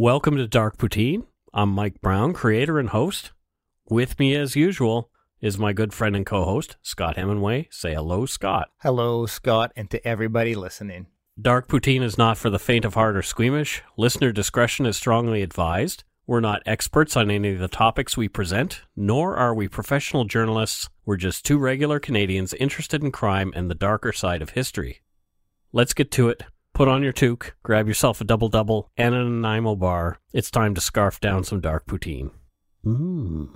Welcome to Dark Poutine. I'm Mike Brown, creator and host. With me, as usual, is my good friend and co host, Scott Hemingway. Say hello, Scott. Hello, Scott, and to everybody listening. Dark Poutine is not for the faint of heart or squeamish. Listener discretion is strongly advised. We're not experts on any of the topics we present, nor are we professional journalists. We're just two regular Canadians interested in crime and the darker side of history. Let's get to it. Put on your toque, grab yourself a double double and an Nanaimo bar. It's time to scarf down some dark poutine. Mmm.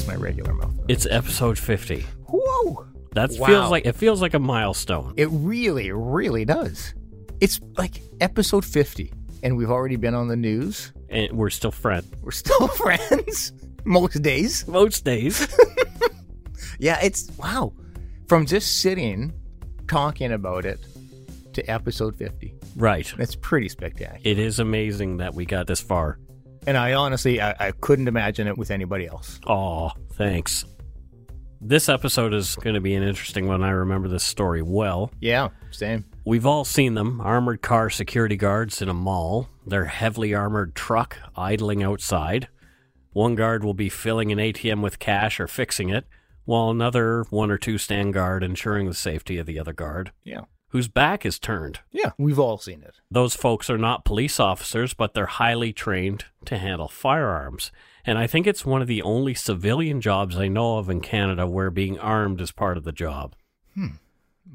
Just my regular mouth. It's episode 50. Whoa! That Wow. feels like it feels like a milestone. It really, really does. It's like episode 50, and we've already been on the news. And we're still friends. We're still friends most days. Most days. Yeah, it's wow. From just sitting talking about it to episode 50. right. That's pretty spectacular. It is amazing that we got this far. And I honestly, I, I couldn't imagine it with anybody else. Aw, thanks. This episode is going to be an interesting one. I remember this story well. Yeah, same. We've all seen them armored car security guards in a mall, their heavily armored truck idling outside. One guard will be filling an ATM with cash or fixing it, while another one or two stand guard ensuring the safety of the other guard, Yeah. Whose back is turned. Yeah, we've all seen it. Those folks are not police officers, but they're highly trained to handle firearms. And I think it's one of the only civilian jobs I know of in Canada where being armed is part of the job. Hmm.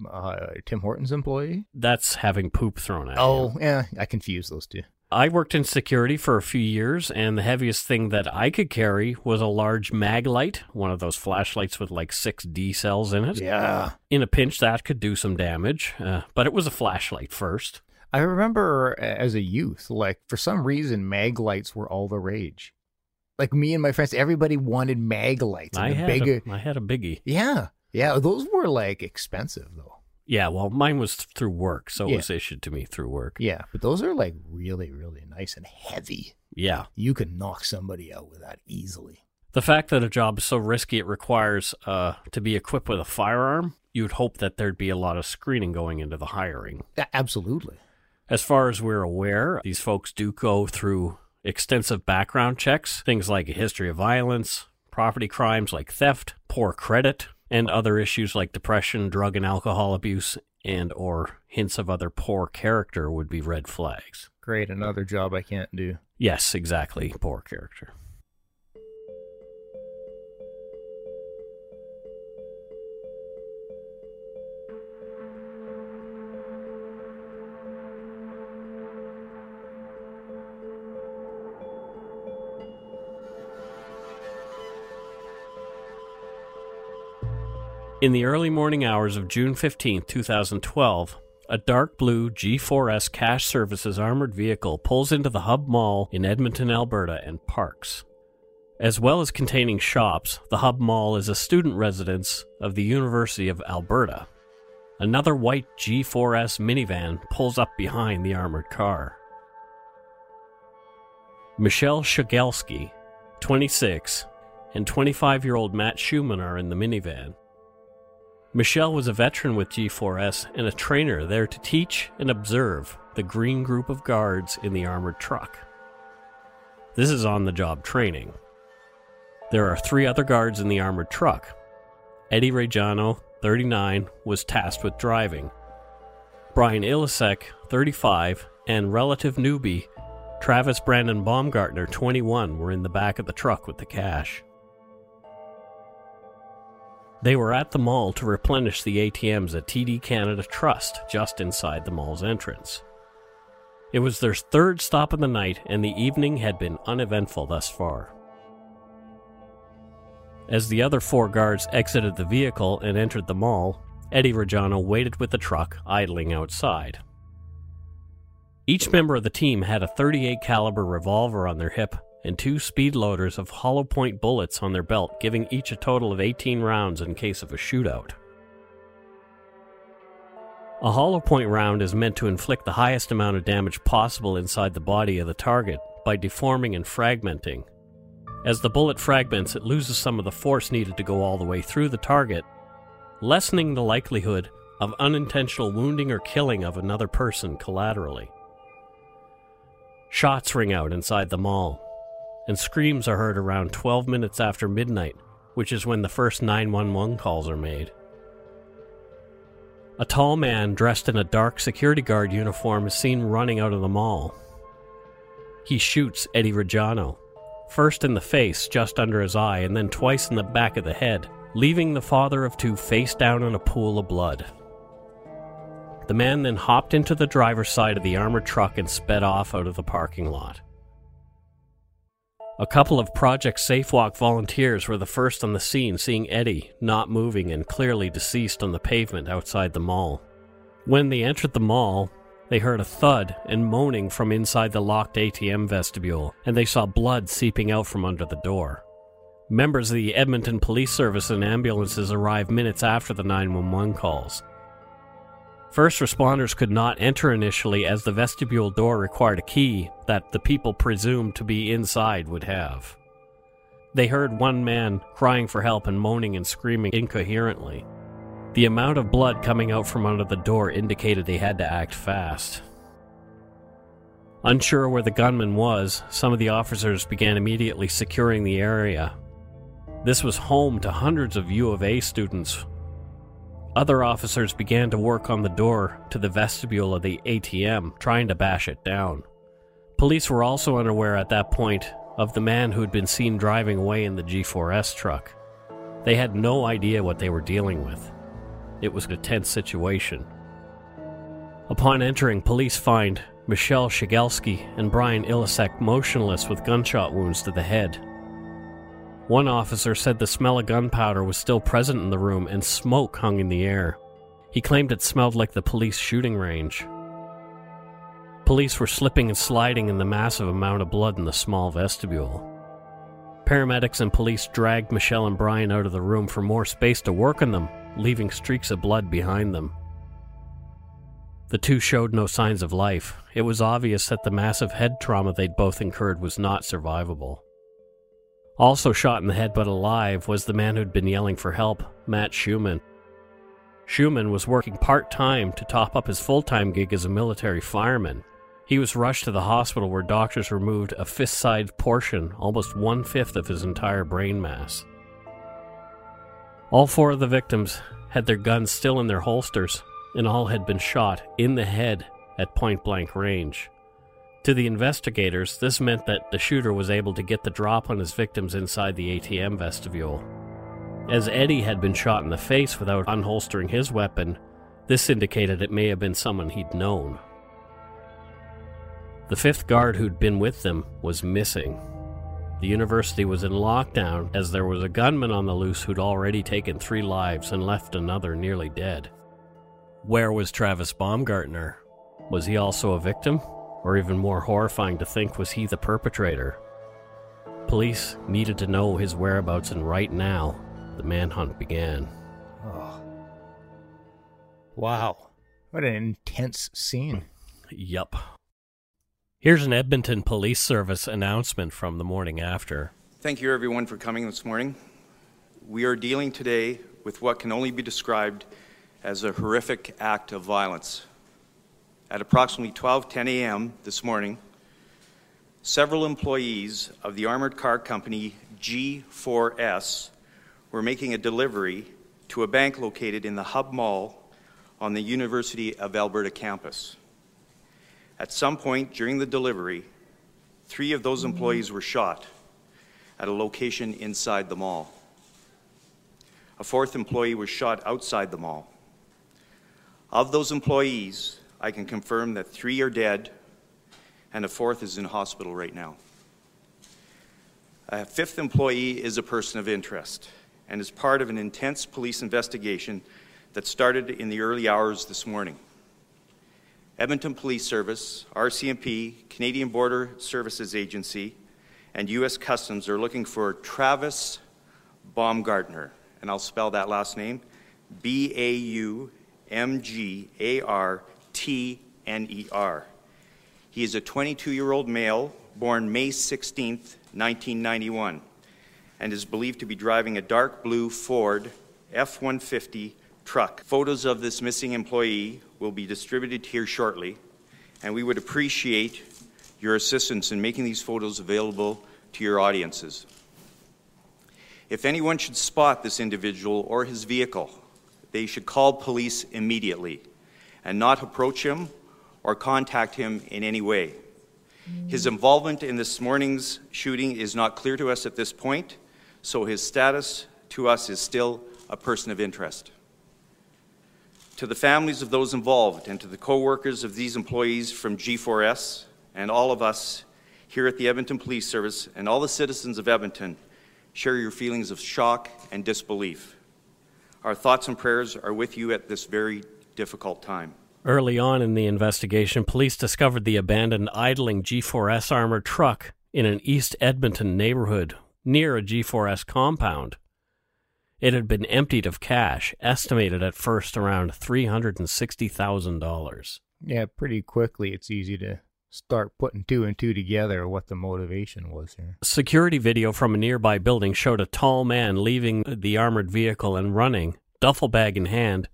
Uh, Tim Hortons employee? That's having poop thrown at you. Oh, yeah, I confuse those two. I worked in security for a few years, and the heaviest thing that I could carry was a large mag light, one of those flashlights with like six D cells in it. Yeah. In a pinch, that could do some damage, uh, but it was a flashlight first. I remember as a youth, like for some reason, mag lights were all the rage. Like me and my friends, everybody wanted mag lights. I had, bigger- a, I had a biggie. yeah, yeah, those were like expensive though. Yeah, well, mine was through work, so it Yeah. was issued to me through work. Yeah, but those are like really, really nice and heavy. Yeah. You can knock somebody out with that easily. The fact that a job is so risky it requires uh, to be equipped with a firearm, you'd hope that there'd be a lot of screening going into the hiring. A- absolutely. As far as we're aware, these folks do go through extensive background checks, things like a history of violence, property crimes like theft, poor credit, and other issues like depression, drug and alcohol abuse, and or hints of other poor character would be red flags. Great, another job I can't do. Yes, exactly, poor character. In the early morning hours of June 15, 2012, a dark blue G4S Cash Services armored vehicle pulls into the Hub Mall in Edmonton, Alberta, and parks. As well as containing shops, the Hub Mall is a student residence of the University of Alberta. Another white G4S minivan pulls up behind the armored car. Michelle Shegelski, 26, and 25 year old Matt Schuman are in the minivan. Michelle was a veteran with G4S and a trainer there to teach and observe the green group of guards in the armored truck. This is on the job training. There are three other guards in the armored truck. Eddie Rejano, 39, was tasked with driving. Brian Ilesic, 35, and relative newbie Travis Brandon Baumgartner, 21, were in the back of the truck with the cash. They were at the mall to replenish the ATMs at TD Canada Trust just inside the mall's entrance. It was their third stop of the night, and the evening had been uneventful thus far. As the other four guards exited the vehicle and entered the mall, Eddie Rejano waited with the truck idling outside. Each member of the team had a 38 caliber revolver on their hip and two speed loaders of hollow point bullets on their belt, giving each a total of 18 rounds in case of a shootout. A hollow point round is meant to inflict the highest amount of damage possible inside the body of the target by deforming and fragmenting. As the bullet fragments, it loses some of the force needed to go all the way through the target, lessening the likelihood of unintentional wounding or killing of another person collaterally. Shots ring out inside the mall, and screams are heard around 12 minutes after midnight, which is when the first 911 calls are made. A tall man dressed in a dark security guard uniform is seen running out of the mall. He shoots Eddie Rejano, first in the face just under his eye and then twice in the back of the head, leaving the father of two face down in a pool of blood. The man then hopped into the driver's side of the armored truck and sped off out of the parking lot. A couple of Project SafeWalk volunteers were the first on the scene, seeing Eddie not moving and clearly deceased on the pavement outside the mall. When they entered the mall, they heard a thud and moaning from inside the locked ATM vestibule, and they saw blood seeping out from under the door. Members of the Edmonton Police Service and ambulances arrived minutes after the 911 calls. First responders could not enter initially as the vestibule door required a key that the people presumed to be inside would have. They heard one man crying for help and moaning and screaming incoherently. The amount of blood coming out from under the door indicated they had to act fast. Unsure where the gunman was, some of the officers began immediately securing the area. This was home to hundreds of U of A students other officers began to work on the door to the vestibule of the ATM, trying to bash it down. Police were also unaware at that point of the man who had been seen driving away in the G4S truck. They had no idea what they were dealing with. It was a tense situation. Upon entering, police find Michelle Shegelski and Brian Ilesic motionless with gunshot wounds to the head. One officer said the smell of gunpowder was still present in the room and smoke hung in the air. He claimed it smelled like the police shooting range. Police were slipping and sliding in the massive amount of blood in the small vestibule. Paramedics and police dragged Michelle and Brian out of the room for more space to work on them, leaving streaks of blood behind them. The two showed no signs of life. It was obvious that the massive head trauma they'd both incurred was not survivable. Also shot in the head but alive was the man who'd been yelling for help, Matt Schuman. Schuman was working part time to top up his full time gig as a military fireman. He was rushed to the hospital where doctors removed a fist sized portion, almost one fifth of his entire brain mass. All four of the victims had their guns still in their holsters, and all had been shot in the head at point blank range. To the investigators, this meant that the shooter was able to get the drop on his victims inside the ATM vestibule. As Eddie had been shot in the face without unholstering his weapon, this indicated it may have been someone he'd known. The fifth guard who'd been with them was missing. The university was in lockdown as there was a gunman on the loose who'd already taken three lives and left another nearly dead. Where was Travis Baumgartner? Was he also a victim? Or even more horrifying to think, was he the perpetrator? Police needed to know his whereabouts, and right now, the manhunt began. Oh. Wow. What an intense scene. Yup. Here's an Edmonton Police Service announcement from the morning after. Thank you, everyone, for coming this morning. We are dealing today with what can only be described as a horrific act of violence at approximately 12:10 a.m. this morning, several employees of the armored car company G4S were making a delivery to a bank located in the Hub Mall on the University of Alberta campus. At some point during the delivery, three of those mm-hmm. employees were shot at a location inside the mall. A fourth employee was shot outside the mall. Of those employees, I can confirm that three are dead and a fourth is in hospital right now. A fifth employee is a person of interest and is part of an intense police investigation that started in the early hours this morning. Edmonton Police Service, RCMP, Canadian Border Services Agency, and U.S. Customs are looking for Travis Baumgartner, and I'll spell that last name B A U M G A R T N E R. He is a 22 year old male born May 16, 1991, and is believed to be driving a dark blue Ford F 150 truck. Photos of this missing employee will be distributed here shortly, and we would appreciate your assistance in making these photos available to your audiences. If anyone should spot this individual or his vehicle, they should call police immediately and not approach him or contact him in any way. His involvement in this morning's shooting is not clear to us at this point, so his status to us is still a person of interest. To the families of those involved and to the co workers of these employees from G4S and all of us here at the Edmonton Police Service and all the citizens of Edmonton, share your feelings of shock and disbelief. Our thoughts and prayers are with you at this very difficult time. Early on in the investigation, police discovered the abandoned idling G4S armored truck in an East Edmonton neighborhood near a G4S compound. It had been emptied of cash, estimated at first around $360,000. Yeah, pretty quickly it's easy to start putting two and two together what the motivation was here. Security video from a nearby building showed a tall man leaving the armored vehicle and running, duffel bag in hand,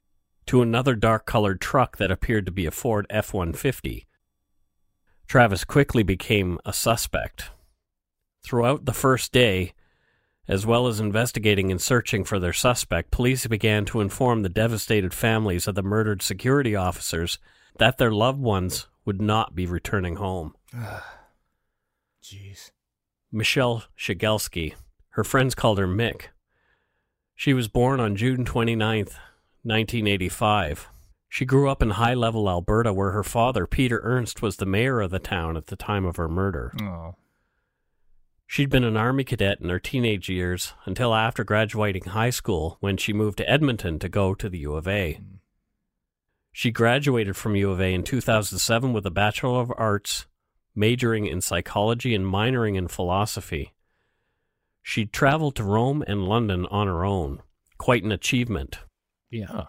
to another dark colored truck that appeared to be a Ford F 150. Travis quickly became a suspect. Throughout the first day, as well as investigating and searching for their suspect, police began to inform the devastated families of the murdered security officers that their loved ones would not be returning home. Jeez. Michelle Shegelski, her friends called her Mick. She was born on June 29th, 1985. She grew up in High Level Alberta, where her father, Peter Ernst, was the mayor of the town at the time of her murder. Oh. She'd been an Army cadet in her teenage years until after graduating high school when she moved to Edmonton to go to the U of A. Hmm. She graduated from U of A in 2007 with a Bachelor of Arts, majoring in psychology and minoring in philosophy. She'd traveled to Rome and London on her own. Quite an achievement. Yeah.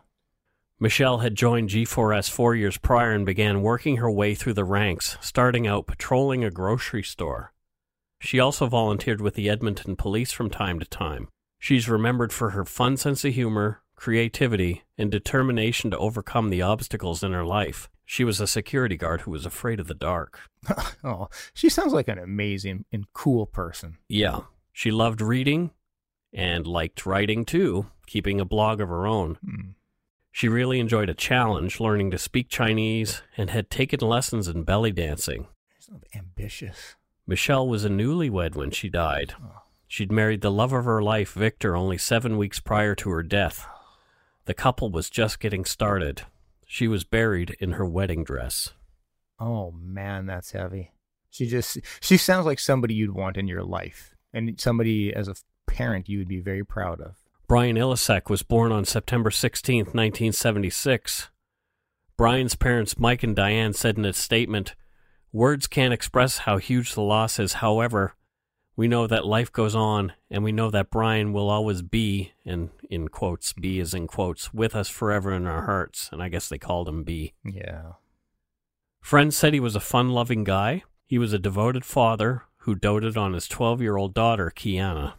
Michelle had joined G4S four years prior and began working her way through the ranks, starting out patrolling a grocery store. She also volunteered with the Edmonton Police from time to time. She's remembered for her fun sense of humor, creativity, and determination to overcome the obstacles in her life. She was a security guard who was afraid of the dark. oh, she sounds like an amazing and cool person. Yeah. She loved reading and liked writing too, keeping a blog of her own. Hmm. She really enjoyed a challenge learning to speak Chinese and had taken lessons in belly dancing. Ambitious. Michelle was a newlywed when she died. She'd married the love of her life, Victor, only seven weeks prior to her death. The couple was just getting started. She was buried in her wedding dress. Oh man, that's heavy. She just she sounds like somebody you'd want in your life and somebody as a parent you would be very proud of. Brian Ilesic was born on September 16, 1976. Brian's parents, Mike and Diane, said in a statement, Words can't express how huge the loss is. However, we know that life goes on, and we know that Brian will always be, and in quotes, be is in quotes, with us forever in our hearts. And I guess they called him B. Yeah. Friends said he was a fun loving guy. He was a devoted father who doted on his 12 year old daughter, Kiana.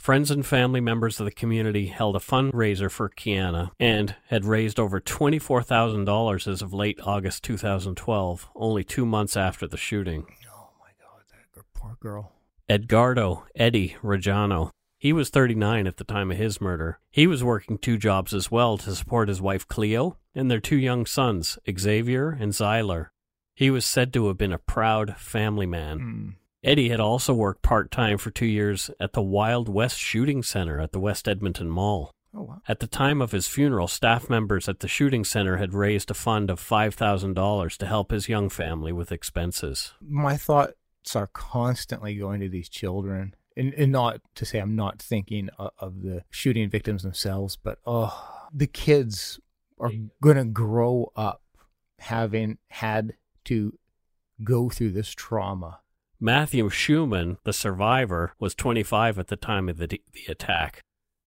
Friends and family members of the community held a fundraiser for Kiana and had raised over $24,000 as of late August 2012, only two months after the shooting. Oh my God, that poor girl. Edgardo Eddie Rejano. He was 39 at the time of his murder. He was working two jobs as well to support his wife Cleo and their two young sons, Xavier and Zyler. He was said to have been a proud family man. Mm. Eddie had also worked part time for two years at the Wild West Shooting Center at the West Edmonton Mall. Oh wow. At the time of his funeral, staff members at the shooting center had raised a fund of $5,000 to help his young family with expenses. My thoughts are constantly going to these children. And, and not to say I'm not thinking of, of the shooting victims themselves, but oh, the kids are going to grow up having had to go through this trauma Matthew Schuman, the survivor, was 25 at the time of the, the attack.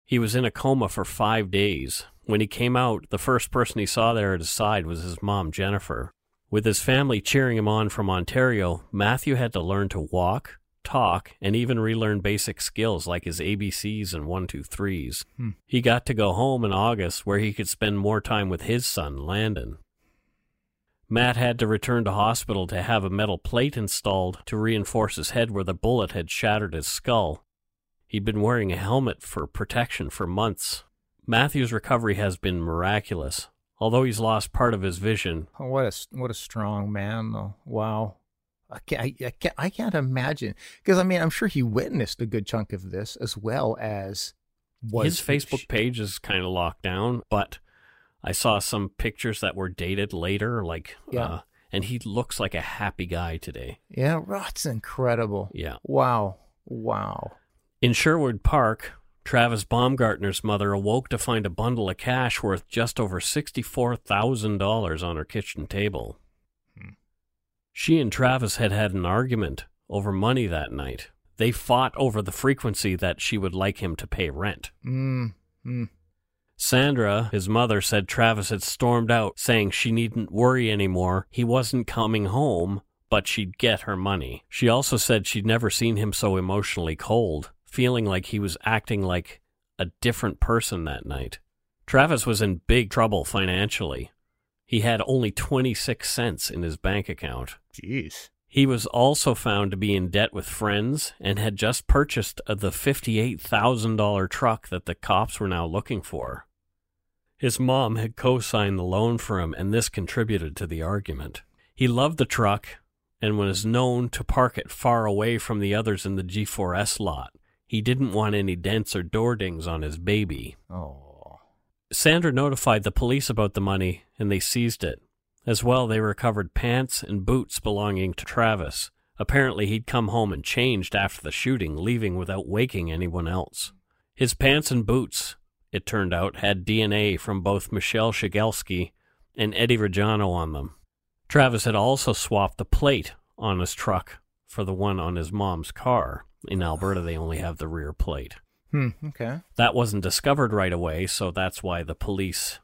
He was in a coma for five days. When he came out, the first person he saw there at his side was his mom, Jennifer. With his family cheering him on from Ontario, Matthew had to learn to walk, talk, and even relearn basic skills like his ABCs and one, two, threes. Hmm. He got to go home in August where he could spend more time with his son, Landon. Matt had to return to hospital to have a metal plate installed to reinforce his head where the bullet had shattered his skull. He'd been wearing a helmet for protection for months. Matthew's recovery has been miraculous, although he's lost part of his vision. Oh, what a what a strong man, though. Wow. I can't, I, can't, I can't imagine because I mean I'm sure he witnessed a good chunk of this as well as was his Facebook page is kind of locked down, but I saw some pictures that were dated later, like, Yeah. uh, and he looks like a happy guy today. Yeah, that's incredible. Yeah. Wow. Wow. In Sherwood Park, Travis Baumgartner's mother awoke to find a bundle of cash worth just over $64,000 on her kitchen table. Hmm. She and Travis had had an argument over money that night. They fought over the frequency that she would like him to pay rent. Mm. Mm. Sandra, his mother, said Travis had stormed out, saying she needn't worry anymore. He wasn't coming home, but she'd get her money. She also said she'd never seen him so emotionally cold, feeling like he was acting like a different person that night. Travis was in big trouble financially. He had only 26 cents in his bank account. Jeez. He was also found to be in debt with friends and had just purchased the $58,000 truck that the cops were now looking for. His mom had co signed the loan for him, and this contributed to the argument. He loved the truck and was known to park it far away from the others in the G4S lot. He didn't want any dents or door dings on his baby. Oh. Sandra notified the police about the money, and they seized it. As well, they recovered pants and boots belonging to Travis. Apparently, he'd come home and changed after the shooting, leaving without waking anyone else. His pants and boots, it turned out, had DNA from both Michelle Shegelski and Eddie Rejano on them. Travis had also swapped the plate on his truck for the one on his mom's car. In Alberta, they only have the rear plate. Hmm. Okay. That wasn't discovered right away, so that's why the police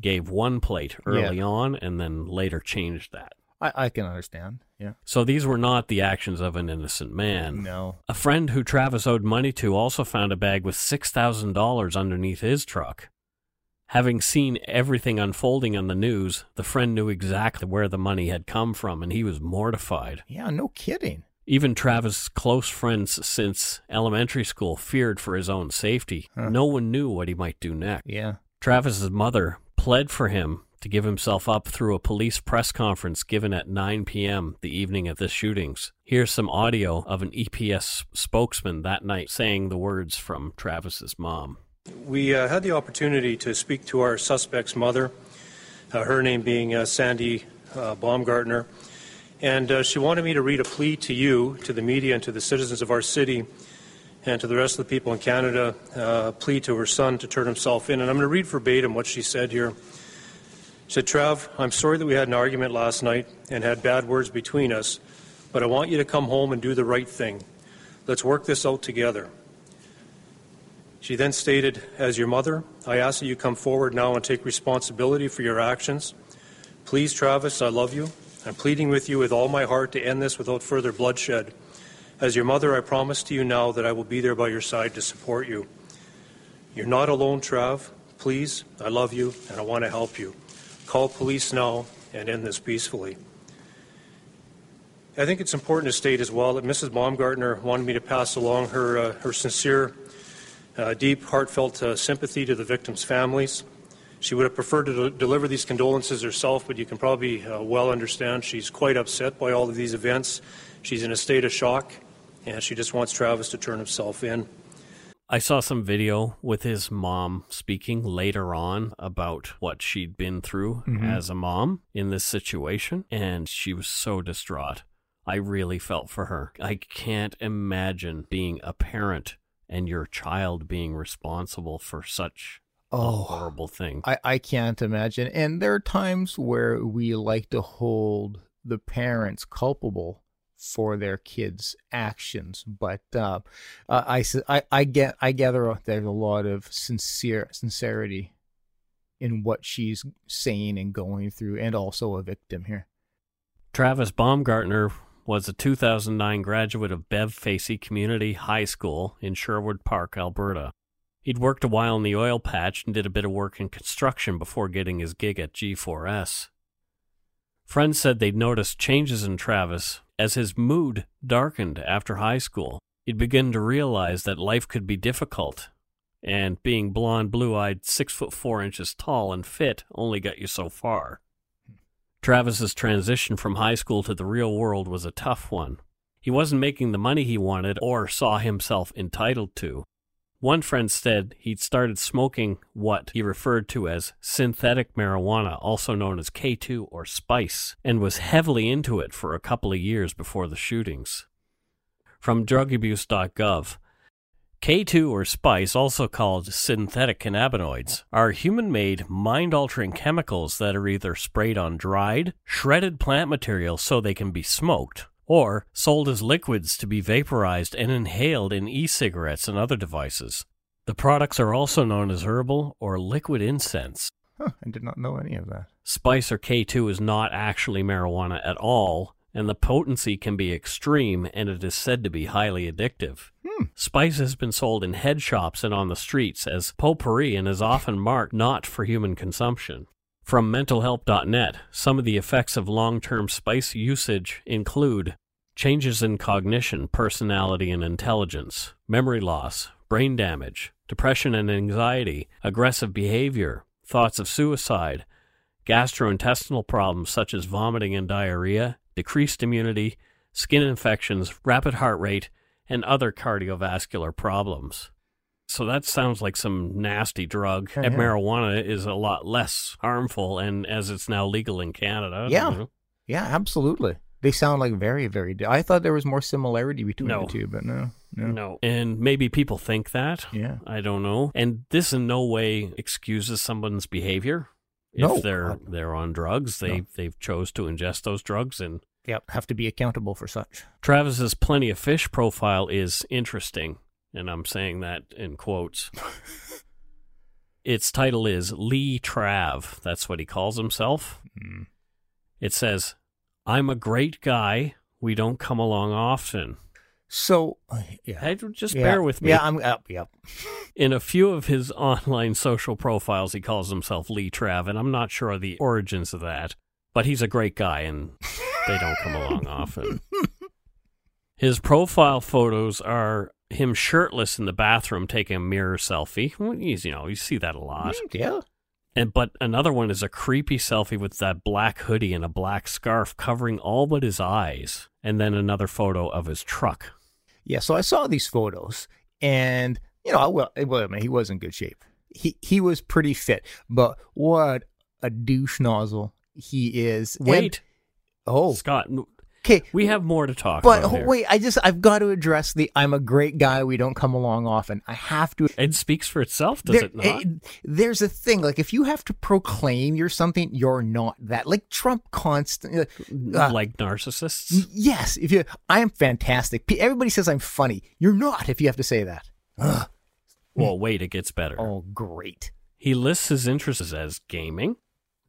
gave one plate early Yeah. on and then later changed that. I, I can understand. Yeah. So these were not the actions of an innocent man. No. A friend who Travis owed money to also found a bag with $6,000 underneath his truck. Having seen everything unfolding on the news, the friend knew exactly where the money had come from and he was mortified. Yeah. No kidding. Even Travis' close friends since elementary school feared for his own safety. Huh. No one knew what he might do next. Yeah. Travis's mother pled for him to give himself up through a police press conference given at 9 p.m. the evening of the shootings. Here's some audio of an EPS spokesman that night saying the words from Travis's mom. We uh, had the opportunity to speak to our suspect's mother, uh, her name being uh, Sandy uh, Baumgartner, and uh, she wanted me to read a plea to you, to the media, and to the citizens of our city, and to the rest of the people in Canada, uh, a plea to her son to turn himself in. And I'm going to read verbatim what she said here. Said, Trav, I'm sorry that we had an argument last night and had bad words between us, but I want you to come home and do the right thing. Let's work this out together. She then stated, As your mother, I ask that you come forward now and take responsibility for your actions. Please, Travis, I love you. I'm pleading with you with all my heart to end this without further bloodshed. As your mother, I promise to you now that I will be there by your side to support you. You're not alone, Trav. Please, I love you and I want to help you. Call police now and end this peacefully. I think it's important to state as well that Mrs. Baumgartner wanted me to pass along her, uh, her sincere, uh, deep, heartfelt uh, sympathy to the victims' families. She would have preferred to de- deliver these condolences herself, but you can probably uh, well understand she's quite upset by all of these events. She's in a state of shock, and she just wants Travis to turn himself in. I saw some video with his mom speaking later on about what she'd been through Mhm. as a mom in this situation, and she was so distraught. I really felt for her. I can't imagine being a parent and your child being responsible for such a Oh. horrible thing. I, I can't imagine. And there are times where we like to hold the parents culpable for their kids' actions, but uh, uh, I get I gather there's a lot of sincere sincerity in what she's saying and going through, and also a victim here. Travis Baumgartner was a 2009 graduate of Bev Facey Community High School in Sherwood Park, Alberta. He'd worked a while in the oil patch and did a bit of work in construction before getting his gig at G4S. Friends said they'd noticed changes in Travis as his mood darkened after high school. He'd begun to realize that life could be difficult, and being blonde, blue eyed, six foot four inches tall and fit only got you so far. Travis's transition from high school to the real world was a tough one. He wasn't making the money he wanted or saw himself entitled to. One friend said he'd started smoking what he referred to as synthetic marijuana, also known as K2 or spice, and was heavily into it for a couple of years before the shootings. From drugabuse.gov, K2 or spice, also called synthetic cannabinoids, are human made, mind altering chemicals that are either sprayed on dried, shredded plant material so they can be smoked, or sold as liquids to be vaporized and inhaled in e cigarettes and other devices. The products are also known as herbal or liquid incense. Huh, I did not know any of that. Spice or K2 is not actually marijuana at all, and the potency can be extreme and it is said to be highly addictive. Hmm. Spice has been sold in head shops and on the streets as potpourri and is often marked not for human consumption. From mentalhealth.net, some of the effects of long term spice usage include changes in cognition, personality, and intelligence, memory loss, brain damage, depression and anxiety, aggressive behavior, thoughts of suicide, gastrointestinal problems such as vomiting and diarrhea, decreased immunity, skin infections, rapid heart rate, and other cardiovascular problems. So that sounds like some nasty drug. And yeah. marijuana is a lot less harmful, and as it's now legal in Canada, Yeah. you know, Yeah, absolutely. They sound like very, very. Di- I thought there was more similarity between No. the two, but no, no. no. And maybe people think that. Yeah. I don't know. And this in no way excuses someone's behavior. If No. they're uh, they're on drugs, they No. they've chose to ingest those drugs and Yep, have to be accountable for such. Travis's Plenty of Fish profile is interesting, and I'm saying that in quotes. its title is Lee Trav. That's what he calls himself. Mm. It says, I'm a great guy. We don't come along often. So, uh, yeah. Hey, just Yeah. bear with me. Yeah, I'm up. Yep. In a few of his online social profiles, he calls himself Lee Trav, and I'm not sure of the origins of that, but he's a great guy, and they don't come along often. His profile photos are him shirtless in the bathroom taking a mirror selfie. He's, you know, you see that a lot. Yeah. And but another one is a creepy selfie with that black hoodie and a black scarf covering all but his eyes, and then another photo of his truck. Yeah. So I saw these photos, and you know, well, eh, well, I mean, he was in good shape. He he was pretty fit, but what a douche nozzle he is. And- Wait, oh, Scott, okay. we have more to talk But about. wait, I just I've got to address the I'm a great guy. We don't come along often. I have to. It speaks for itself, does There- it not? eh, there's a thing like if you have to proclaim you're something, you're not that. Like Trump constantly. uh, like narcissists? Yes, if you, I am fantastic. Everybody says I'm funny. You're not if you have to say that. Ugh. Well, wait, it gets better. Oh, great. He lists his interests as gaming,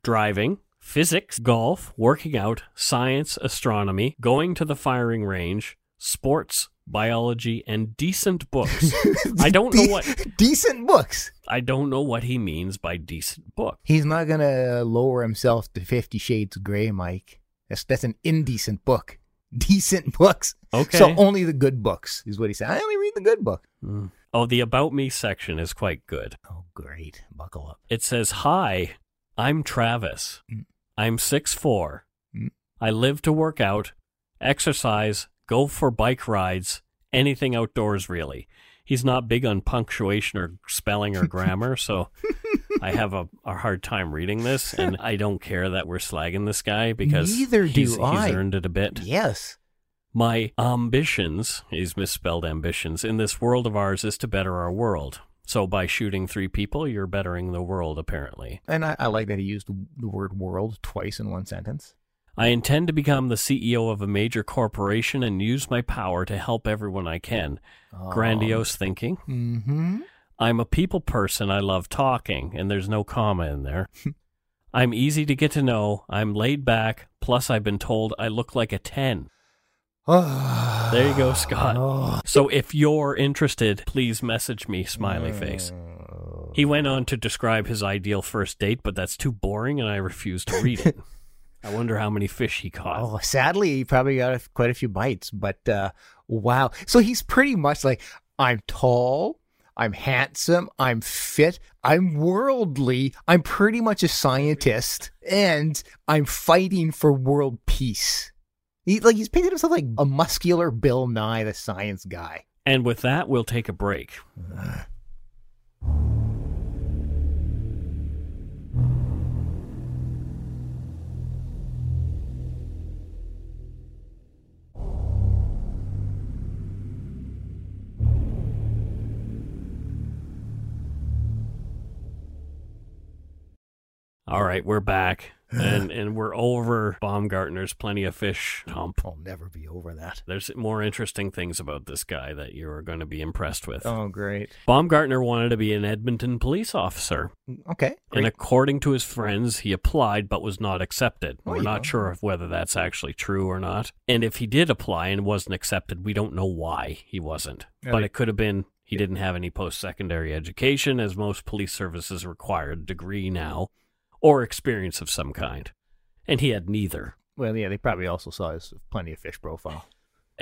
driving, physics, golf, working out, science, astronomy, going to the firing range, sports, biology, and decent books. I don't know what decent books. I don't know what he means by decent book. He's not gonna lower himself to Fifty Shades of Grey, Mike. That's that's an indecent book. Decent books. Okay. So only the good books is what he said. I only read the good book. Mm. Oh, the about me section is quite good. Oh, great. Buckle up. It says, "Hi, I'm Travis. Mm. I'm 6'4. Mm. I live to work out, exercise, go for bike rides, anything outdoors really. He's not big on punctuation or spelling or grammar, so I have a, a hard time reading this, and I don't care that we're slagging this guy because Neither do he's, I. he's earned it a bit. Yes. My ambitions, he's misspelled ambitions, in this world of ours is to better our world. So by shooting three people, you're bettering the world, apparently. And I, I like that he used the, word world twice in one sentence. I intend to become the CEO of a major corporation and use my power to help everyone I can. Grandiose thinking. Mm-hmm. I'm a people person. I love talking, and there's no comma in there. I'm easy to get to know. I'm laid back. Plus, I've been told I look like a 10. There you go, Scott. Oh. So if you're interested, please message me, smiley face. He went on to describe his ideal first date, but that's too boring and I refuse to read it. I wonder how many fish he caught. Oh, sadly, he probably got quite a few bites, but uh, wow. So he's pretty much like, I'm tall, I'm handsome, I'm fit, I'm worldly, I'm pretty much a scientist, and I'm fighting for world peace. He, like he's painted himself like a muscular Bill Nye, the science guy. And with that, we'll take a break. All right, we're back. And and we're over Baumgartner's plenty of fish hump. I'll never be over that. There's more interesting things about this guy that you're going to be impressed with. Oh, great. Baumgartner wanted to be an Edmonton police officer. Okay. And according to his friends, he applied but was not accepted. Oh, We're not know. sure whether that's actually true or not. And if he did apply and wasn't accepted, we don't know why he wasn't. But it could have been he didn't have any post secondary education, as most police services require a degree now, or experience of some kind. And he had neither. well, yeah, they probably also saw his plenty of fish profile.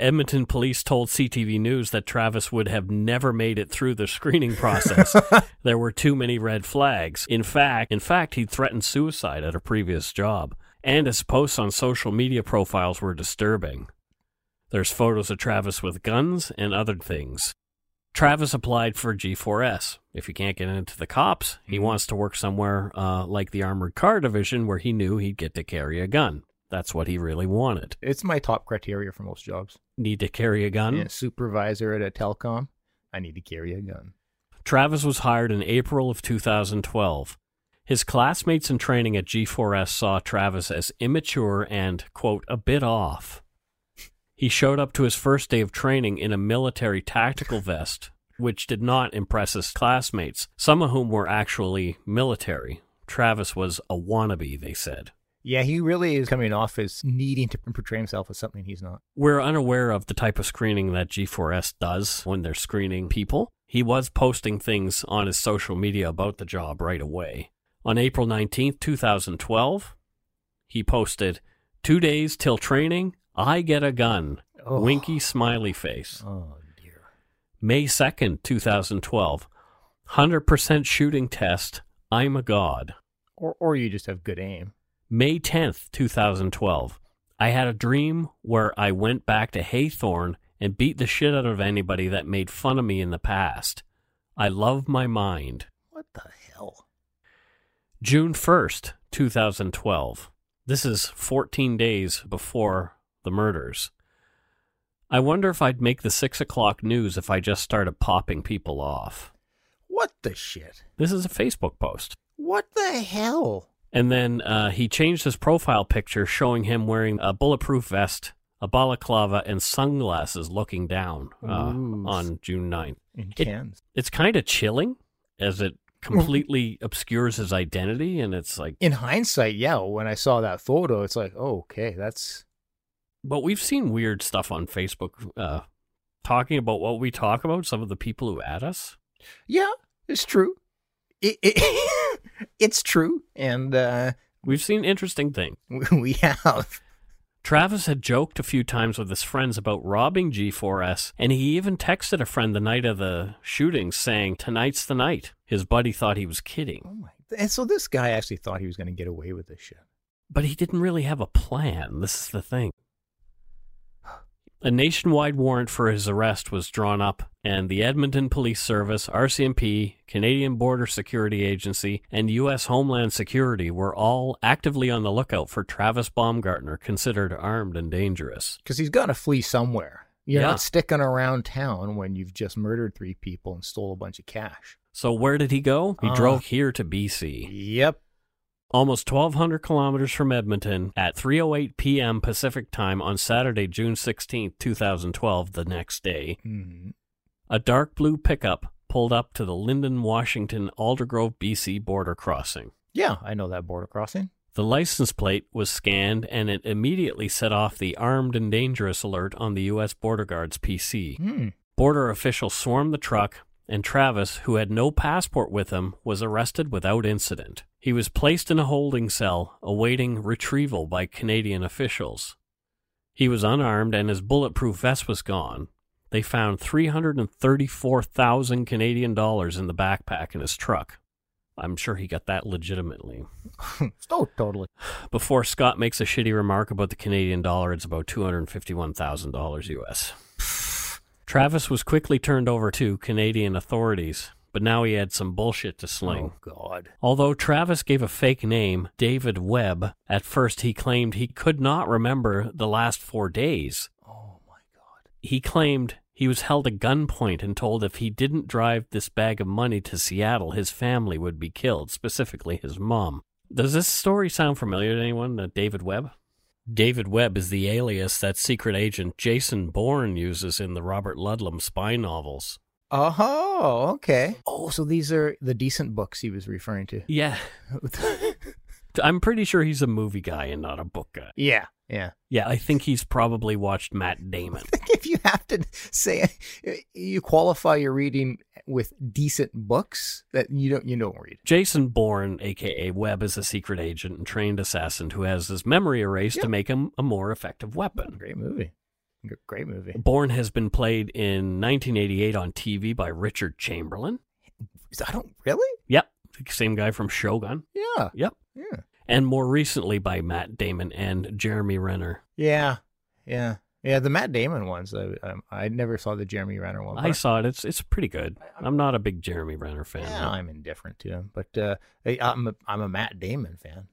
Edmonton police told CTV News that Travis would have never made it through the screening process. there were too many red flags. In fact, in fact, he threatened suicide at a previous job, and his posts on social media profiles were disturbing. There's photos of Travis with guns and other things. Travis applied for G4S. If he can't get into the cops, he wants to work somewhere uh, like the Armored Car Division where he knew he'd get to carry a gun. That's what he really wanted. It's my top criteria for most jobs. Need to carry a gun? Yeah, supervisor at a telecom. I need to carry a gun. Travis was hired in April of 2012. His classmates in training at G4S saw Travis as immature and, quote, a bit off. He showed up to his first day of training in a military tactical vest, which did not impress his classmates, some of whom were actually military. Travis was a wannabe, they said. Yeah, he really is coming off as needing to portray himself as something he's not. We're unaware of the type of screening that G4S does when they're screening people. He was posting things on his social media about the job right away. On April 19th, 2012, he posted, Two days till training, I get a gun. Oh. Winky smiley face. Oh. May 2nd, 2012, 100% shooting test, I'm a god. Or or you just have good aim. May 10th, 2012. I had a dream where I went back to Haythorne and beat the shit out of anybody that made fun of me in the past. I love my mind. What the hell? June 1st, 2012. This is 14 days before the murders. I wonder if I'd make the 6 o'clock news if I just started popping people off. What the shit? This is a Facebook post. What the hell? And then uh, he changed his profile picture, showing him wearing a bulletproof vest, a balaclava, and sunglasses looking down uh, on June 9th. In It- cans. It's kind of chilling as it completely obscures his identity. And it's like, In hindsight, yeah, when I saw that photo, it's like, oh, okay, that's but we've seen weird stuff on Facebook uh, talking about what we talk about, some of the people who add us. Yeah, it's true. It, it, it's true, and uh, We've seen interesting things. we have. Travis had joked a few times with his friends about robbing G4S, and he even texted a friend the night of the shooting saying, Tonight's the night. His buddy thought he was kidding. Oh my! And so this guy actually thought he was going to get away with this shit. But he didn't really have a plan. This is the thing. A nationwide warrant for his arrest was drawn up, and the Edmonton Police Service, RCMP, Canadian Border Security Agency, and U.S. Homeland Security were all actively on the lookout for Travis Baumgartner, considered armed and dangerous. Because he's got to flee somewhere. You're Yeah. not sticking around town when you've just murdered three people and stole a bunch of cash. So, where did he go? He Uh. drove here to BC. Yep. Almost 1,200 kilometers from Edmonton at 3:08 p.m. Pacific Time on Saturday, June 16, 2012, the next day. hmm A dark blue pickup pulled up to the Lynden, Washington, Aldergrove, BC border crossing. Yeah, I know that border crossing. The license plate was scanned and it immediately set off the armed and dangerous alert on the U.S. Border Guard's PC. Hmm. Border officials swarmed the truck, and Travis, who had no passport with him, was arrested without incident. He was placed in a holding cell, awaiting retrieval by Canadian officials. He was unarmed and his bulletproof vest was gone. They found 334,000 Canadian dollars in the backpack in his truck. I'm sure he got that legitimately. oh, totally. Before Scott makes a shitty remark about the Canadian dollar, it's about $251,000 US. Travis was quickly turned over to Canadian authorities, but now he had some bullshit to sling. Oh God. Although Travis gave a fake name, David Webb, at first he claimed he could not remember the last four days. Oh my God. He claimed he was held at gunpoint and told if he didn't drive this bag of money to Seattle, his family would be killed, specifically his mom. Does this story sound familiar to anyone, uh, David Webb? David Webb is the alias that secret agent Jason Bourne uses in the Robert Ludlum spy novels. Oh, okay. Oh, so these are the decent books he was referring to. Yeah, I'm pretty sure he's a movie guy and not a book guy. yeah, yeah. Yeah, I think he's probably watched Matt Damon. if you have to say you qualify your reading with decent books that you don't you don't read. Jason Bourne, aka Webb, is a secret agent and trained assassin who has his memory erased to make him a more effective weapon. Great movie. Great movie. Bourne has been played in 1988 on TV by Richard Chamberlain. I don't really. Yep, same guy from Shogun. Yeah. Yep. Yeah. And more recently by Matt Damon and Jeremy Renner. Yeah. Yeah. Yeah. The Matt Damon ones. I um, I never saw the Jeremy Renner one. I saw it. It's it's pretty good. I'm not a big Jeremy Renner fan. Yeah, I'm indifferent to him, but uh, I'm a, I'm a Matt Damon fan.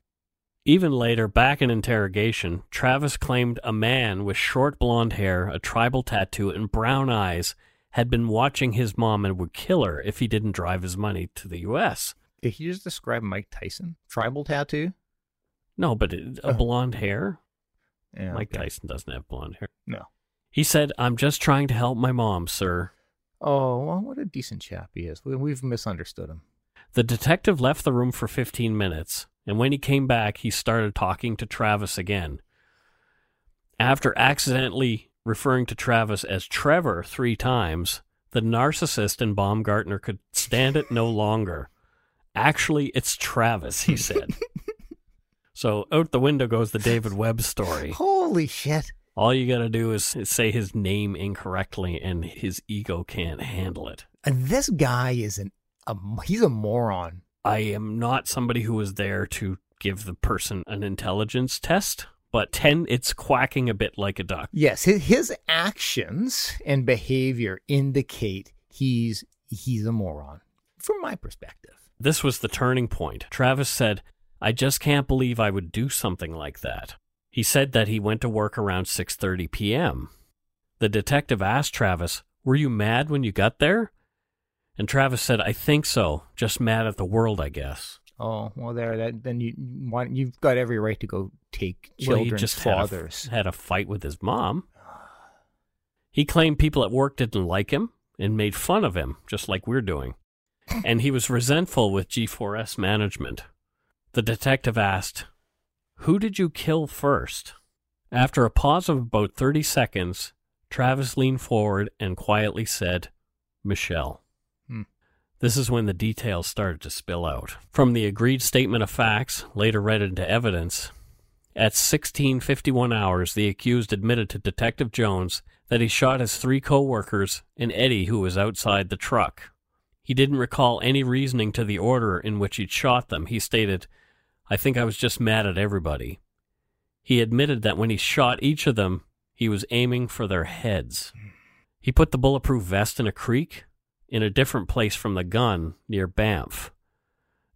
Even later, back in interrogation, Travis claimed a man with short blonde hair, a tribal tattoo, and brown eyes had been watching his mom and would kill her if he didn't drive his money to the U.S. Did you just describe Mike Tyson? Tribal tattoo? No, but it, a Oh. blonde hair? Yeah. Mike okay. Tyson doesn't have blonde hair. No. He said, I'm just trying to help my mom, sir. Oh, well, what a decent chap he is. We, we've misunderstood him. The detective left the room for 15 minutes, and when he came back, he started talking to Travis again. After accidentally referring to Travis as Trevor three times, the narcissist in Baumgartner could stand it no longer. Actually, it's Travis, he said. so out the window goes the David Webb story. Holy shit. All you got to do is say his name incorrectly, and his ego can't handle it. And this guy is an a, he's a moron. I am not somebody who was there to give the person an intelligence test, but 10, it's quacking a bit like a duck. Yes, his, his actions and behavior indicate he's he's a moron from my perspective. This was the turning point. Travis said, I just can't believe I would do something like that. He said that he went to work around 6:30 p.m. The detective asked Travis, "Were you mad when you got there?" And Travis said, "I think so. Just mad at the world, I guess." Oh well, there. That then you why, you've got every right to go take Well, children's he just had a- fathers. Had a, fight with his mom. He claimed people at work didn't like him and made fun of him, just like we're doing. And he was resentful with G4S management. The detective asked, Who did you kill first? After a pause of about 30 seconds, Travis leaned forward and quietly said, Michelle. Hmm. This is when the details started to spill out. From the agreed statement of facts, later read into evidence, at 1651 hours, the accused admitted to Detective Jones that he shot his three co-workers and Eddie, who was outside the truck. He didn't recall any reasoning to the order in which he'd shot them. He stated, I think I was just mad at everybody. He admitted that when he shot each of them, he was aiming for their heads. He put the bulletproof vest in a creek in a different place from the gun near Banff.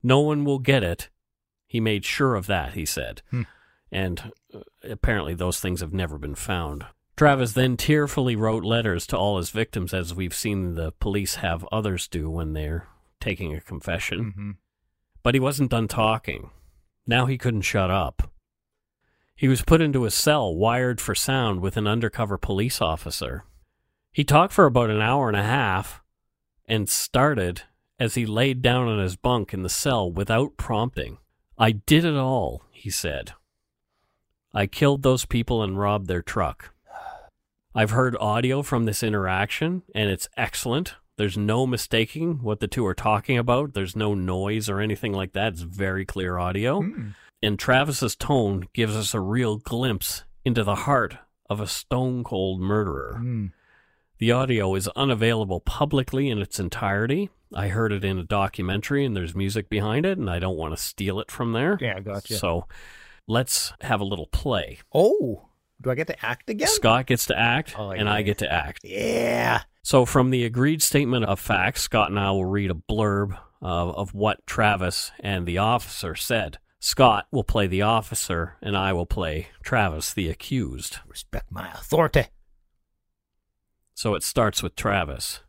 No one will get it. He made sure of that, he said. Hmm. And uh, apparently those things have never been found. Travis then tearfully wrote letters to all his victims, as we've seen the police have others do when they're taking a confession. Mhm. But he wasn't done talking. Now he couldn't shut up. He was put into a cell wired for sound with an undercover police officer. He talked for about an hour and a half and started as he laid down on his bunk in the cell without prompting. I did it all, he said. I killed those people and robbed their truck. I've heard audio from this interaction, and it's excellent. There's no mistaking what the two are talking about. There's no noise or anything like that. It's very clear audio. Hmm. And Travis's tone gives us a real glimpse into the heart of a stone cold murderer. Hmm. The audio is unavailable publicly in its entirety. I heard it in a documentary, and there's music behind it, and I don't want to steal it from there. Yeah, gotcha. So let's have a little play. Oh, do I get to act again? Scott gets to act, Oh, and yeah. I get to act. Yeah. So, from the agreed statement of facts, Scott and I will read a blurb of, of what Travis and the officer said. Scott will play the officer, and I will play Travis, the accused. Respect my authority. So it starts with Travis.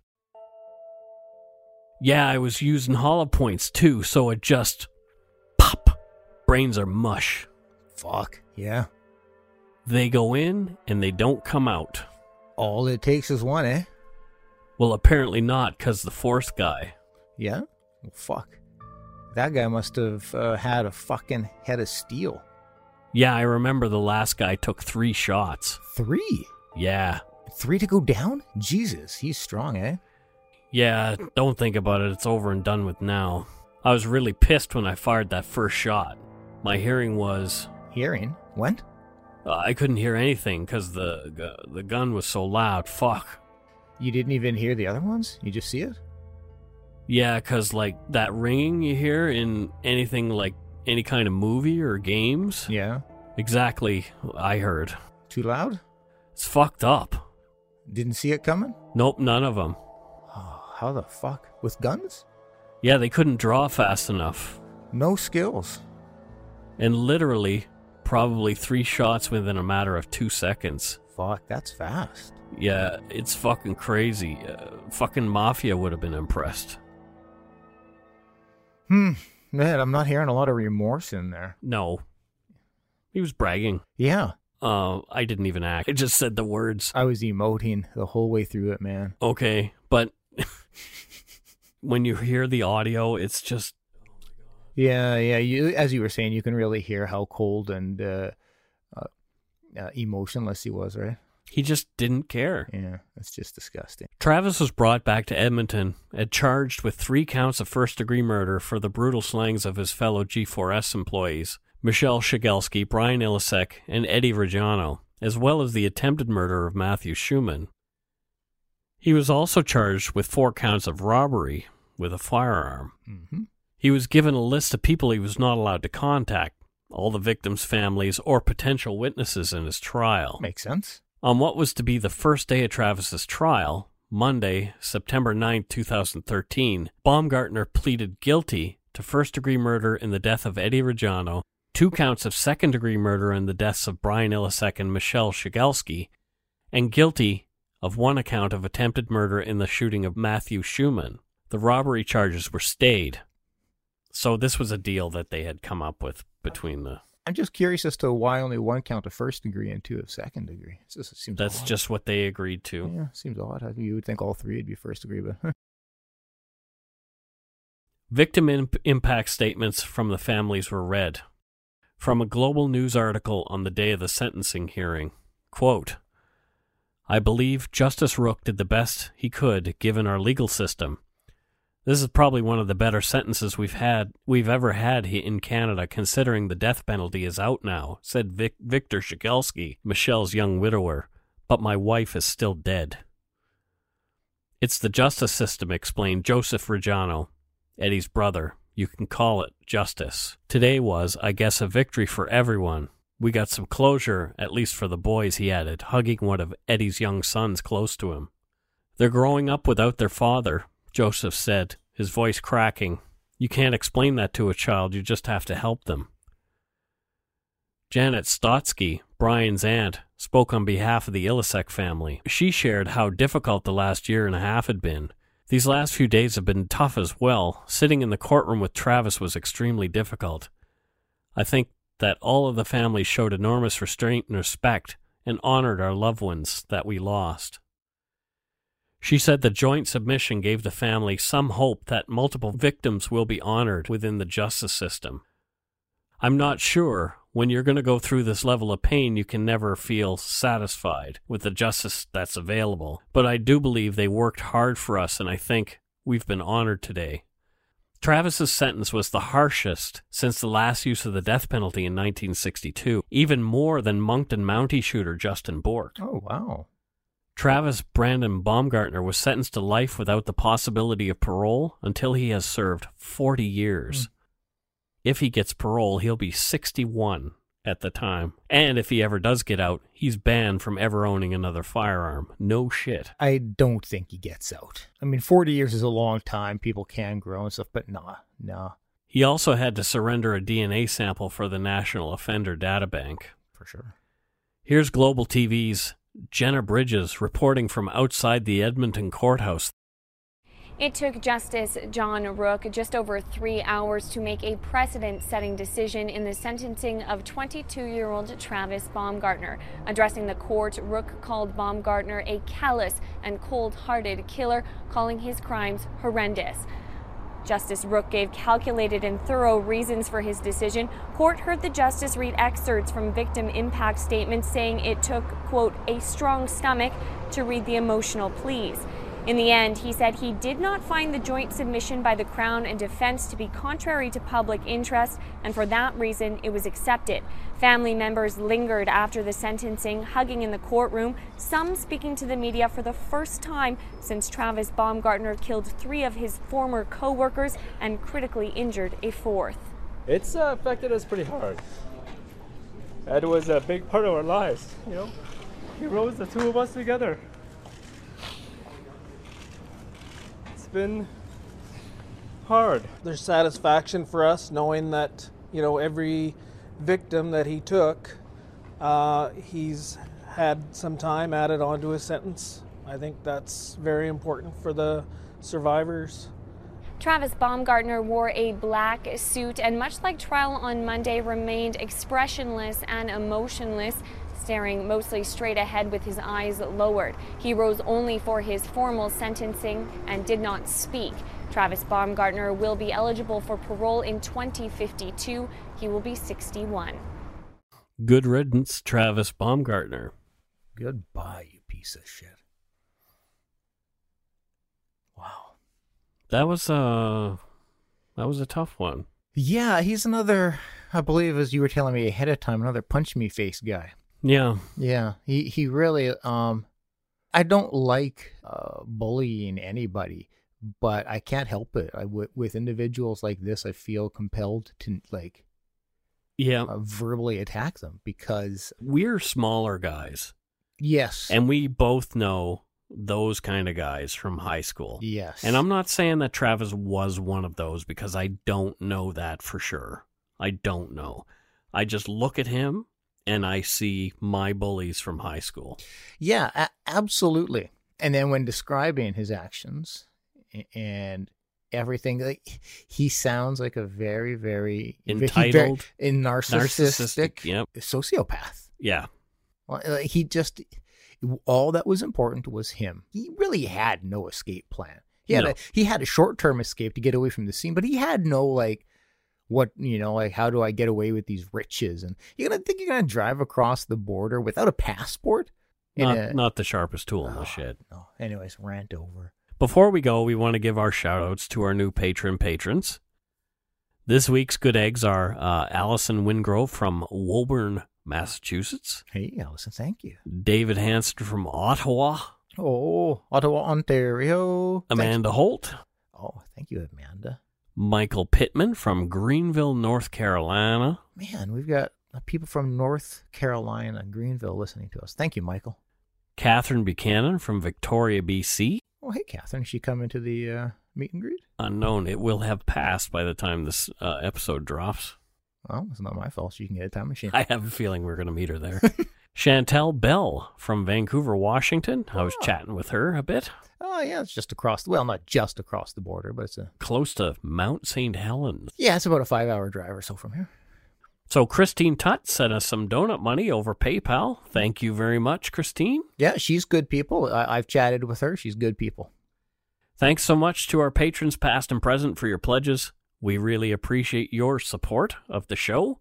Yeah, I was using hollow points too, so it just pop. Brains are mush. Fuck. Yeah. They go in and they don't come out. All it takes is one, eh? Well, apparently not, because the fourth guy. Yeah. Well, fuck. That guy must have uh, had a fucking head of steel. Yeah, I remember the last guy took three shots. Three. Yeah. Three to go down? Jesus, he's strong, eh? Yeah, don't think about it. It's over and done with now. I was really pissed when I fired that first shot. My hearing was. Hearing? When? Uh, I couldn't hear anything because the, gu- the gun was so loud. Fuck. You didn't even hear the other ones? You just see it? Yeah, because, like, that ringing you hear in anything like any kind of movie or games. Yeah. Exactly, I heard. Too loud? It's fucked up. Didn't see it coming? Nope, none of them. Oh, how the fuck? With guns? Yeah, they couldn't draw fast enough. No skills. And literally, probably three shots within a matter of two seconds. Fuck, that's fast. Yeah, it's fucking crazy. Uh, fucking Mafia would have been impressed. Hmm. Man, I'm not hearing a lot of remorse in there. No. He was bragging. Yeah. Uh, I didn't even act. I just said the words. I was emoting the whole way through it, man. Okay, but when you hear the audio, it's just Yeah, yeah. You, as you were saying, you can really hear how cold and uh, uh, uh, emotionless he was, right? he just didn't care. Yeah, that's just disgusting. Travis was brought back to Edmonton and charged with three counts of first degree murder for the brutal slayings of his fellow G4S employees, Michelle Shegelski, Brian Ilesic, and Eddie Rejano, as well as the attempted murder of Matthew Schuman. He was also charged with four counts of robbery with a firearm. Mm-hmm. He was given a list of people he was not allowed to contact, all the victims' families or potential witnesses in his trial. Makes sense. On what was to be the first day of Travis's trial, Monday, September 9, 2013, Baumgartner pleaded guilty to first degree murder in the death of Eddie Rejano, two counts of second degree murder in the deaths of Brian Ilesic and Michelle Shegelski, and guilty of one account of attempted murder in the shooting of Matthew Schuman. The robbery charges were stayed. So this was a deal that they had come up with between the I'm just curious as to why only one count of first degree and two of second degree. It's just, seems that's odd. just what they agreed to. yeah, seems odd. You would think all three would be first degree, but Victim imp- impact statements from the families were read. From a global news article on the day of the sentencing hearing quote, I believe Justice Rooke did the best he could given our legal system. This is probably one of the better sentences we've had we've ever had in Canada, considering the death penalty is out now," said Vic- Victor Shegelski, Michelle's young widower. But my wife is still dead. It's the justice system, explained Joseph Rejano, Eddie's brother. You can call it justice. Today was, I guess, a victory for everyone. We got some closure, at least for the boys, he added, hugging one of Eddie's young sons close to him. They're growing up without their father, Joseph said, his voice cracking. You can't explain that to a child, you just have to help them. Janet Stotsky, Brian's aunt, spoke on behalf of the Ilesic family. She shared how difficult the last year and a half had been. These last few days have been tough as well. Sitting in the courtroom with Travis was extremely difficult. I think that all of the family showed enormous restraint and respect and honored our loved ones that we lost. She said the joint submission gave the family some hope that multiple victims will be honored within the justice system. I'm not sure when you're going to go through this level of pain, you can never feel satisfied with the justice that's available. But I do believe they worked hard for us, and I think we've been honored today. Travis's sentence was the harshest since the last use of the death penalty in 1962, even more than Moncton Mountie shooter Justin Bourque. Oh, wow. Travis Brandon Baumgartner was sentenced to life without the possibility of parole until he has served 40 years. Mm. If he gets parole, he'll be 61 at the time. And if he ever does get out, he's banned from ever owning another firearm. No shit. I don't think he gets out. I mean, 40 years is a long time. People can grow and stuff, but nah, nah. He also had to surrender a DNA sample for the National Offender Data Bank. For sure. Here's Global TV's Jenna Bridges reporting from outside the Edmonton courthouse. It took Justice John Rooke just over three hours to make a precedent setting decision in the sentencing of 22 year old Travis Baumgartner. Addressing the court, Rooke called Baumgartner a callous and cold hearted killer, calling his crimes horrendous. Justice Rooke gave calculated and thorough reasons for his decision. Court heard the justice read excerpts from victim impact statements saying it took, quote, a strong stomach to read the emotional pleas. In the end, he said he did not find the joint submission by the Crown and defense to be contrary to public interest, and for that reason, it was accepted. Family members lingered after the sentencing, hugging in the courtroom, some speaking to the media for the first time since Travis Baumgartner killed three of his former co workers and critically injured a fourth. It's uh, affected us pretty hard. Ed was a big part of our lives, you know. He rose the two of us together. Been hard. There's satisfaction for us knowing that you know every victim that he took, uh, he's had some time added onto his sentence. I think that's very important for the survivors. Travis Baumgartner wore a black suit and, much like trial on Monday, remained expressionless and emotionless staring mostly straight ahead with his eyes lowered. He rose only for his formal sentencing and did not speak. Travis Baumgartner will be eligible for parole in 2052. He will be 61. Good riddance, Travis Baumgartner. Goodbye, you piece of shit. Wow. That was a that was a tough one. Yeah, he's another I believe as you were telling me ahead of time, another punch me face guy. Yeah. Yeah. He he really um I don't like uh, bullying anybody, but I can't help it. I w- with individuals like this, I feel compelled to like yeah, uh, verbally attack them because we're smaller guys. Yes. And we both know those kind of guys from high school. Yes. And I'm not saying that Travis was one of those because I don't know that for sure. I don't know. I just look at him and I see my bullies from high school. Yeah, a- absolutely. And then when describing his actions and everything, like he sounds like a very, very entitled, very, narcissistic, narcissistic yep. sociopath. Yeah, uh, he just all that was important was him. He really had no escape plan. He had no. a, he had a short term escape to get away from the scene, but he had no like what you know like how do i get away with these riches and you're gonna think you're gonna drive across the border without a passport Not, a- not the sharpest tool in the Oh, shed. No. Anyways, rant over. Before we go, we want to give our shout outs to our new patron patrons. This week's good eggs are uh, Allison Wingrove from Woburn, Massachusetts, Hey, Allison, thank you. David Hanson from Ottawa, Oh, Ottawa, Ontario. Amanda Holt, Oh, thank you, Amanda. Michael Pittman from Greenville, North Carolina, Man, we've got uh, people from North Carolina, Greenville, listening to us. Thank you, Michael. Catherine Buchanan from Victoria, BC. Oh, hey, Catherine. She come into the uh, meet and greet? Unknown. It will have passed by the time this uh, episode drops. Well, it's not my fault. She can get a time machine. I have a feeling we're going to meet her there. Chantel Bell from Vancouver, Washington. I was Oh. chatting with her a bit. Oh, yeah, it's just across. Well, not just across the border, but it's a Close to Mount St. Helens. yeah, it's about a five-hour drive or so from here. So Christine Tutt sent us some donut money over PayPal. Thank you very much, Christine. Yeah, she's good people. I, I've chatted with her. She's good people. Thanks so much to our patrons, past and present, for your pledges. We really appreciate your support of the show.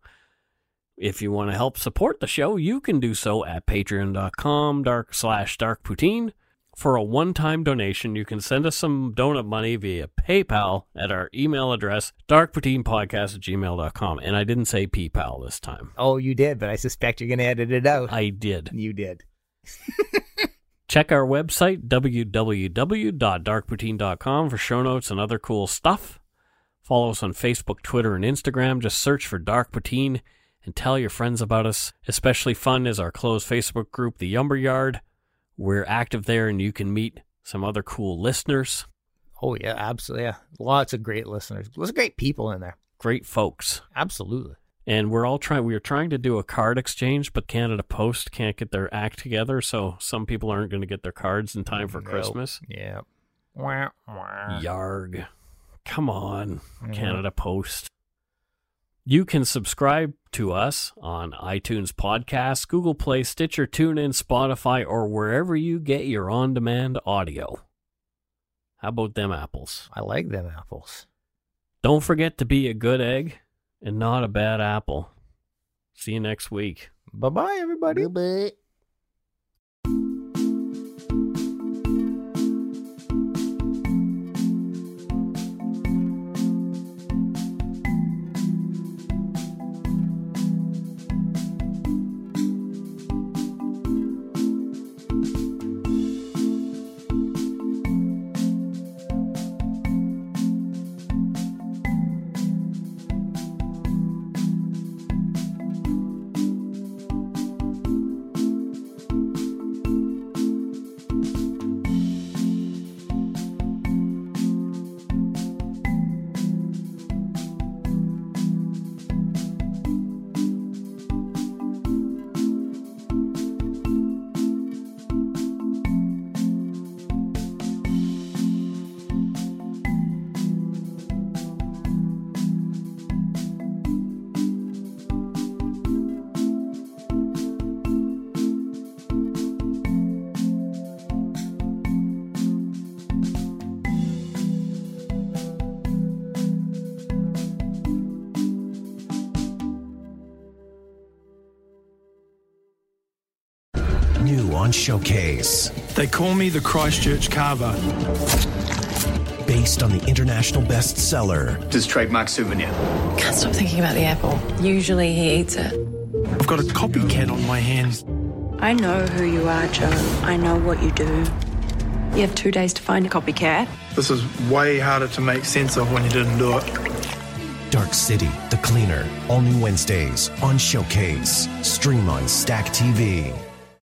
If you want to help support the show, you can do so at patreon.com dark slash dark poutine. For a one-time donation, you can send us some donut money via PayPal at our email address, darkpoutinepodcast at gmail.com. And I didn't say PayPal this time. Oh, you did, but I suspect you're going to edit it out. I did. You did. Check our website, www.darkpoutine.com, for show notes and other cool stuff. Follow us on Facebook, Twitter, and Instagram. Just search for Dark Poutine and tell your friends about us. Especially fun is our closed Facebook group, The Yumber Yard. We're active there and you can meet some other cool listeners, Oh, yeah, absolutely. Yeah. Lots of great listeners. Lots of great people in there. great folks. Absolutely. And we're all trying, we are trying to do a card exchange, but Canada Post can't get their act together. So some people aren't going to get their cards in time for. Christmas. Yeah. Yarg. Come on, Mhm. Canada Post. You can subscribe to us on iTunes Podcasts, Google Play, Stitcher, TuneIn, Spotify, or wherever you get your on demand audio. How about them apples? I like them apples. Don't forget to be a good egg and not a bad apple. See you next week. Bye bye, everybody. Bye New on Showcase. They call me the Christchurch Carver. Based on the international bestseller, This trademark souvenir. Can't stop thinking about the apple. Usually he eats it. I've got a copycat on my hands. I know who you are, Joe. I know what you do. You have two days to find a copycat. This is way harder to make sense of when you didn't do it. Dark City, The Cleaner, all new Wednesdays on Showcase. Stream on Stack TV.